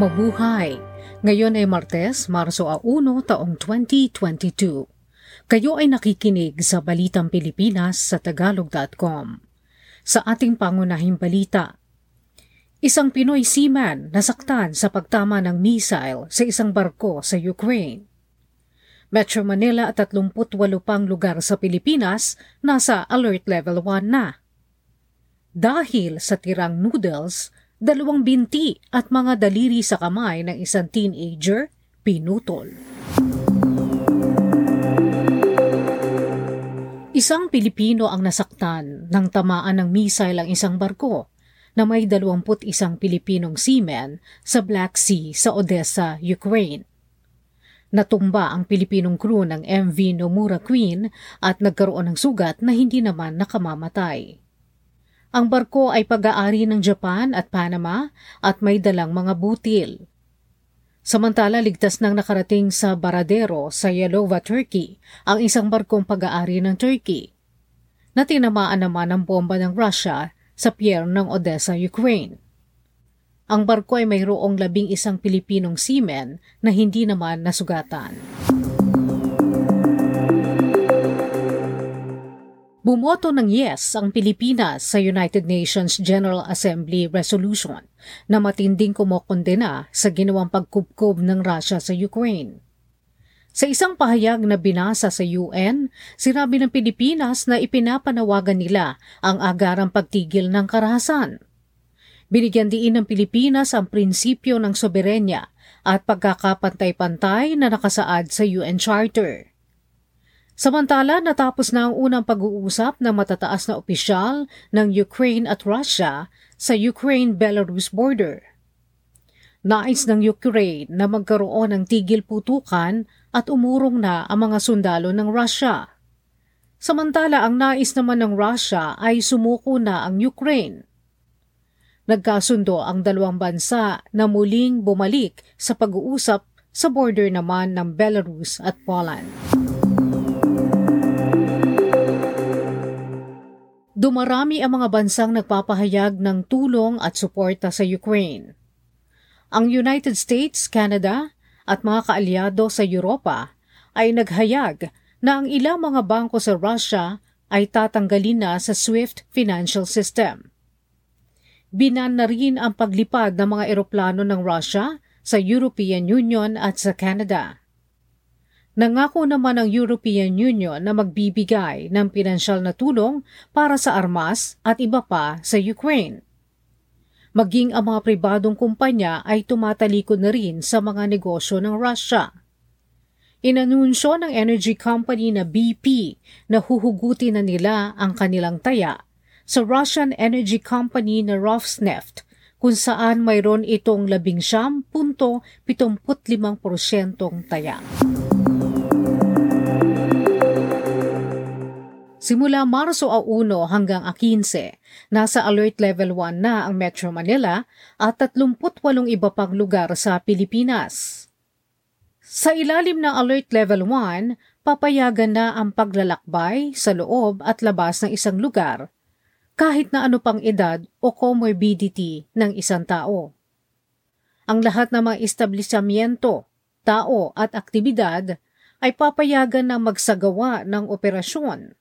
Mabuhay! Ngayon ay Martes, Marso 1, taong 2022. Kayo ay nakikinig sa Balitang Pilipinas sa Tagalog.com. Sa ating pangunahing balita, Isang Pinoy seaman nasaktan sa pagtama ng missile sa isang barko sa Ukraine. Metro Manila at 38 pang lugar sa Pilipinas nasa Alert Level 1 na. Dahil sa tirang noodles, dalawang binti at mga daliri sa kamay ng isang teenager pinutol. Isang Pilipino ang nasaktan nang tamaan ng missile ang isang barko na may 21 Pilipinong seamen sa Black Sea sa Odessa, Ukraine. Natumba ang Pilipinong crew ng MV Nomura Queen at nagkaroon ng sugat na hindi naman nakamamatay. Ang barko ay pag-aari ng Japan at Panama at may dalang mga butil. Samantala, ligtas nang nakarating sa Baradero sa Yalova, Turkey, ang isang barkong pag-aari ng Turkey. Natinamaan naman ng bomba ng Russia sa pier ng Odessa, Ukraine. Ang barko ay mayroong labing isang Pilipinong seamen na hindi naman nasugatan. Bumoto ng yes ang Pilipinas sa United Nations General Assembly Resolution na matinding kumokondena sa ginawang pagkubkob ng Russia sa Ukraine. Sa isang pahayag na binasa sa UN, sinabi ng Pilipinas na ipinapanawagan nila ang agarang pagtigil ng karahasan. Binigyan diin ng Pilipinas ang prinsipyo ng soberenya at pagkakapantay-pantay na nakasaad sa UN Charter. Samantala, natapos na ang unang pag-uusap ng matataas na opisyal ng Ukraine at Russia sa Ukraine-Belarus border. Nais ng Ukraine na magkaroon ng tigil putukan at umurong na ang mga sundalo ng Russia. Samantala, ang nais naman ng Russia ay sumuko na ang Ukraine. Nagkasundo ang dalawang bansa na muling bumalik sa pag-uusap sa border naman ng Belarus at Poland. Dumarami ang mga bansang nagpapahayag ng tulong at suporta sa Ukraine. Ang United States, Canada at mga kaalyado sa Europa ay naghayag na ang ilang mga bangko sa Russia ay tatanggalin na sa SWIFT financial system. Binan na rin ang paglipad ng mga eroplano ng Russia sa European Union at sa Canada. Nangako naman ang European Union na magbibigay ng pinansyal na tulong para sa armas at iba pa sa Ukraine. Maging ang mga pribadong kumpanya ay tumatalikod na rin sa mga negosyo ng Russia. Inanunsyo ng energy company na BP na huhugutin na nila ang kanilang taya sa Russian energy company na Rosneft kung saan mayroon itong 11.75% taya. Simula Marso 1 hanggang 15, nasa Alert Level 1 na ang Metro Manila at 38 iba pang lugar sa Pilipinas. Sa ilalim ng Alert Level 1, papayagan na ang paglalakbay sa loob at labas ng isang lugar kahit na ano pang edad o comorbidity ng isang tao. Ang lahat ng mga establishmento, tao at aktibidad ay papayagan na magsagawa ng operasyon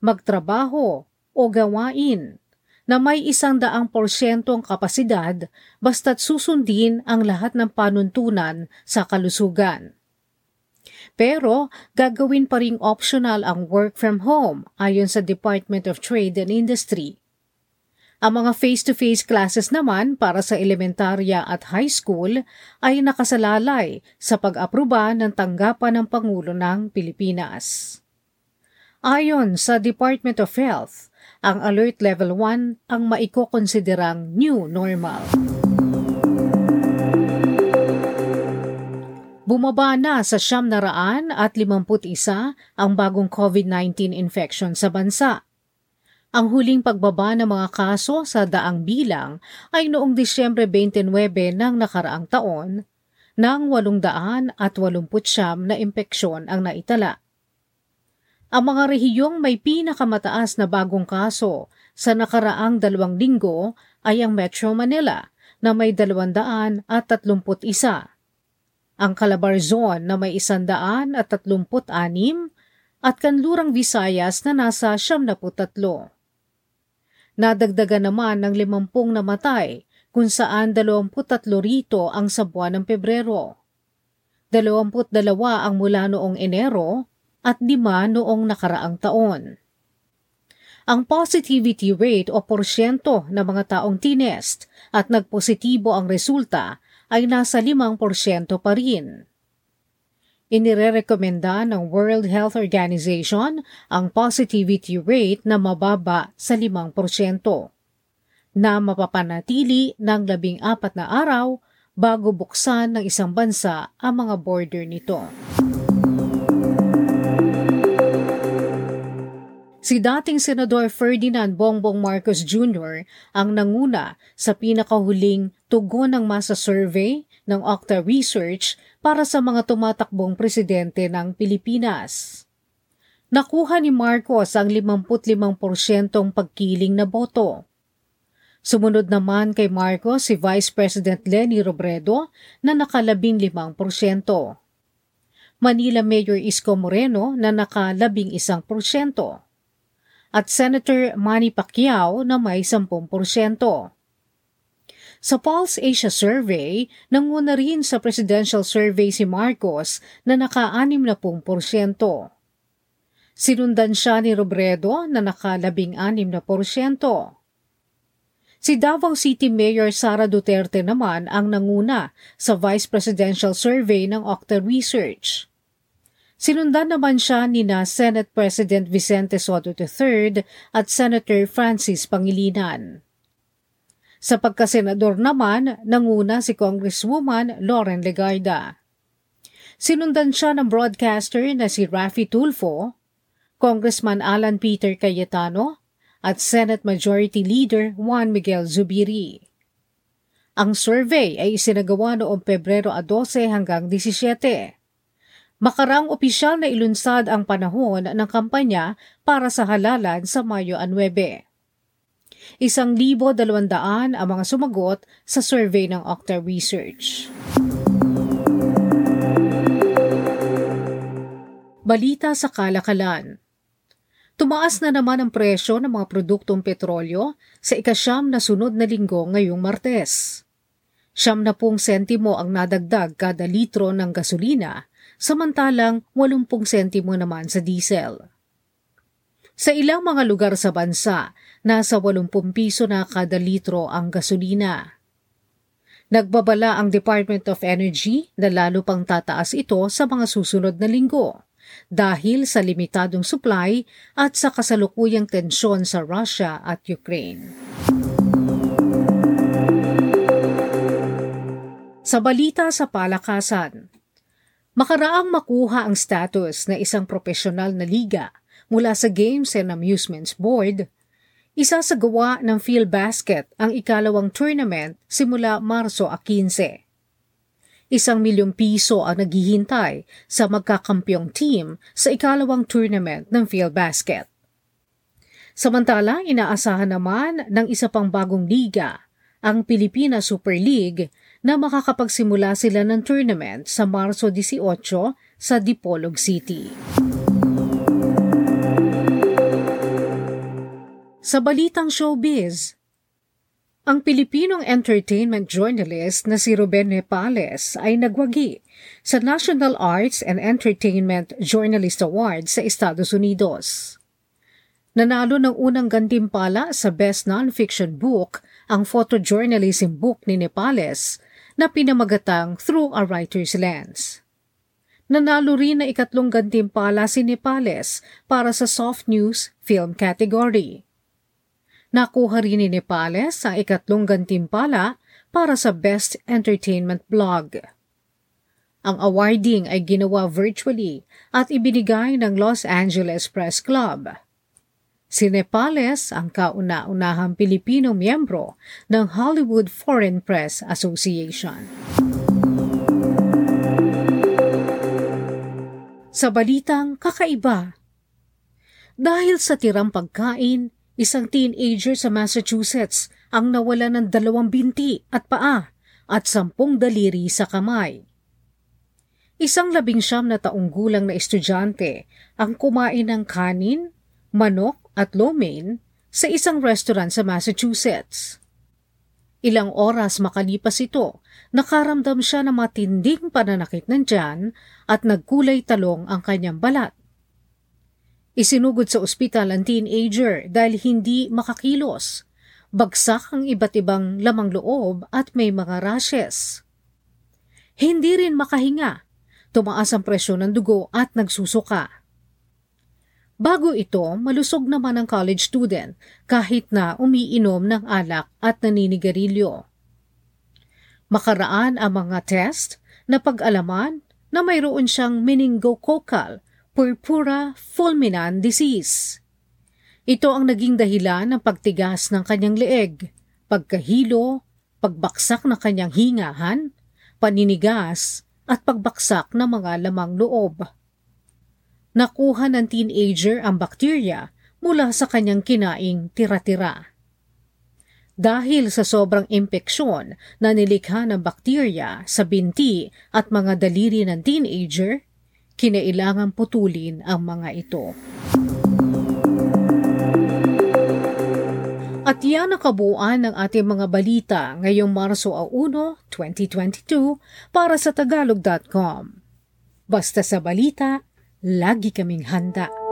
magtrabaho o gawain na may isang daang porsyentong kapasidad basta't susundin ang lahat ng panuntunan sa kalusugan. Pero gagawin pa ring optional ang work from home ayon sa Department of Trade and Industry. Ang mga face-to-face classes naman para sa elementarya at high school ay nakasalalay sa pag-aproba ng tanggapan ng Pangulo ng Pilipinas. Ayon sa Department of Health, ang Alert Level 1 ang maikokonsiderang new normal. Bumaba na sa siyam na raan at 51 ang bagong COVID-19 infection sa bansa. Ang huling pagbaba ng mga kaso sa daang bilang ay noong Disyembre 29 ng nakaraang taon, nang 889 na impeksyon ang naitala. Ang mga rehiyong may pinakamataas na bagong kaso sa nakaraang dalawang linggo ay ang Metro Manila na may 231 ang Calabarzon na may 136 at Kanlurang Visayas na nasa 73. Nadagdagan naman ng 50 namatay kung saan 23 rito ang sa buwan ng Pebrero. 22 ang mula noong Enero at 5 noong nakaraang taon. Ang positivity rate o porsyento ng mga taong tinest at nagpositibo ang resulta ay nasa 5% pa rin. Inirerekomenda ng World Health Organization ang positivity rate na mababa sa 5% na mapapanatili ng labing apat na araw bago buksan ng isang bansa ang mga border nito. Si dating Senador Ferdinand Bongbong Marcos Jr. ang nanguna sa pinakahuling tugon ng masa survey ng Octa Research para sa mga tumatakbong presidente ng Pilipinas. Nakuha ni Marcos ang 55% pagkiling na boto. Sumunod naman kay Marcos si Vice President Leni Robredo na nakalabing 5%. Manila Mayor Isko Moreno na nakalabing 1% at Senator Manny Pacquiao na may 10%. Sa Pulse Asia Survey, nanguna rin sa presidential survey si Marcos na naka-6 na Sinundan siya ni Robredo na naka-16 na Si Davao City Mayor Sara Duterte naman ang nanguna sa Vice Presidential Survey ng Octa Research. Sinundan naman siya ni na Senate President Vicente Soto III at Senator Francis Pangilinan. Sa pagkasenador naman, nanguna si Congresswoman Lauren Legarda. Sinundan siya ng broadcaster na si Rafi Tulfo, Congressman Alan Peter Cayetano, at Senate Majority Leader Juan Miguel Zubiri. Ang survey ay isinagawa noong Pebrero 12 hanggang 17 Makarang opisyal na ilunsad ang panahon ng kampanya para sa halalan sa Mayo 9. Isang libo dalawandaan ang mga sumagot sa survey ng Octa Research. Balita sa kalakalan. Tumaas na naman ang presyo ng mga produktong petrolyo sa ikasyam na sunod na linggo ngayong Martes. Siyam na pong sentimo ang nadagdag kada litro ng gasolina samantalang 80 sentimo naman sa diesel. Sa ilang mga lugar sa bansa, nasa 80 piso na kada litro ang gasolina. Nagbabala ang Department of Energy na lalo pang tataas ito sa mga susunod na linggo dahil sa limitadong supply at sa kasalukuyang tensyon sa Russia at Ukraine. Sa balita sa palakasan, Makaraang makuha ang status na isang profesional na liga mula sa Games and Amusements Board, isa sa gawa ng Field Basket ang ikalawang tournament simula Marso 15. Isang milyong piso ang naghihintay sa magkakampyong team sa ikalawang tournament ng Field Basket. Samantala, inaasahan naman ng isa pang bagong liga, ang Pilipinas Super League na makakapagsimula sila ng tournament sa Marso 18 sa Dipolog City. Sa balitang showbiz, ang Pilipinong entertainment journalist na si Ruben Nepales ay nagwagi sa National Arts and Entertainment Journalist Awards sa Estados Unidos. Nanalo ng unang gantimpala sa Best Non-Fiction Book ang photojournalism book ni Nepales na pinamagatang Through a Writer's Lens. Nanalo rin na ikatlong gantimpala si Nepales para sa Soft News Film category. Nakuha rin ni Nepales ang ikatlong gantimpala para sa Best Entertainment Blog. Ang awarding ay ginawa virtually at ibinigay ng Los Angeles Press Club. Si Nepales ang kauna-unahang Pilipino miyembro ng Hollywood Foreign Press Association. Sa balitang kakaiba, dahil sa tirang pagkain, isang teenager sa Massachusetts ang nawala ng dalawang binti at paa at sampung daliri sa kamay. Isang labing siyam na taong gulang na estudyante ang kumain ng kanin, manok at lo mein sa isang restaurant sa Massachusetts. Ilang oras makalipas ito, nakaramdam siya ng matinding pananakit ng tiyan at nagkulay talong ang kanyang balat. Isinugod sa ospital ang teenager dahil hindi makakilos. Bagsak ang iba't ibang lamang loob at may mga rashes. Hindi rin makahinga. Tumaas ang presyon ng dugo at nagsusuka. Bago ito, malusog naman ang college student kahit na umiinom ng alak at naninigarilyo. Makaraan ang mga test na pag-alaman na mayroon siyang meningococcal purpura fulminant disease. Ito ang naging dahilan ng pagtigas ng kanyang leeg, pagkahilo, pagbaksak ng kanyang hingahan, paninigas, at pagbaksak ng mga lamang loob nakuha ng teenager ang bakterya mula sa kanyang kinaing tira-tira. Dahil sa sobrang impeksyon na nilikha ng bakterya sa binti at mga daliri ng teenager, kinailangan putulin ang mga ito. At yan ang kabuuan ng ating mga balita ngayong Marso 1, 2022 para sa Tagalog.com. Basta sa balita, lagi kaming handa.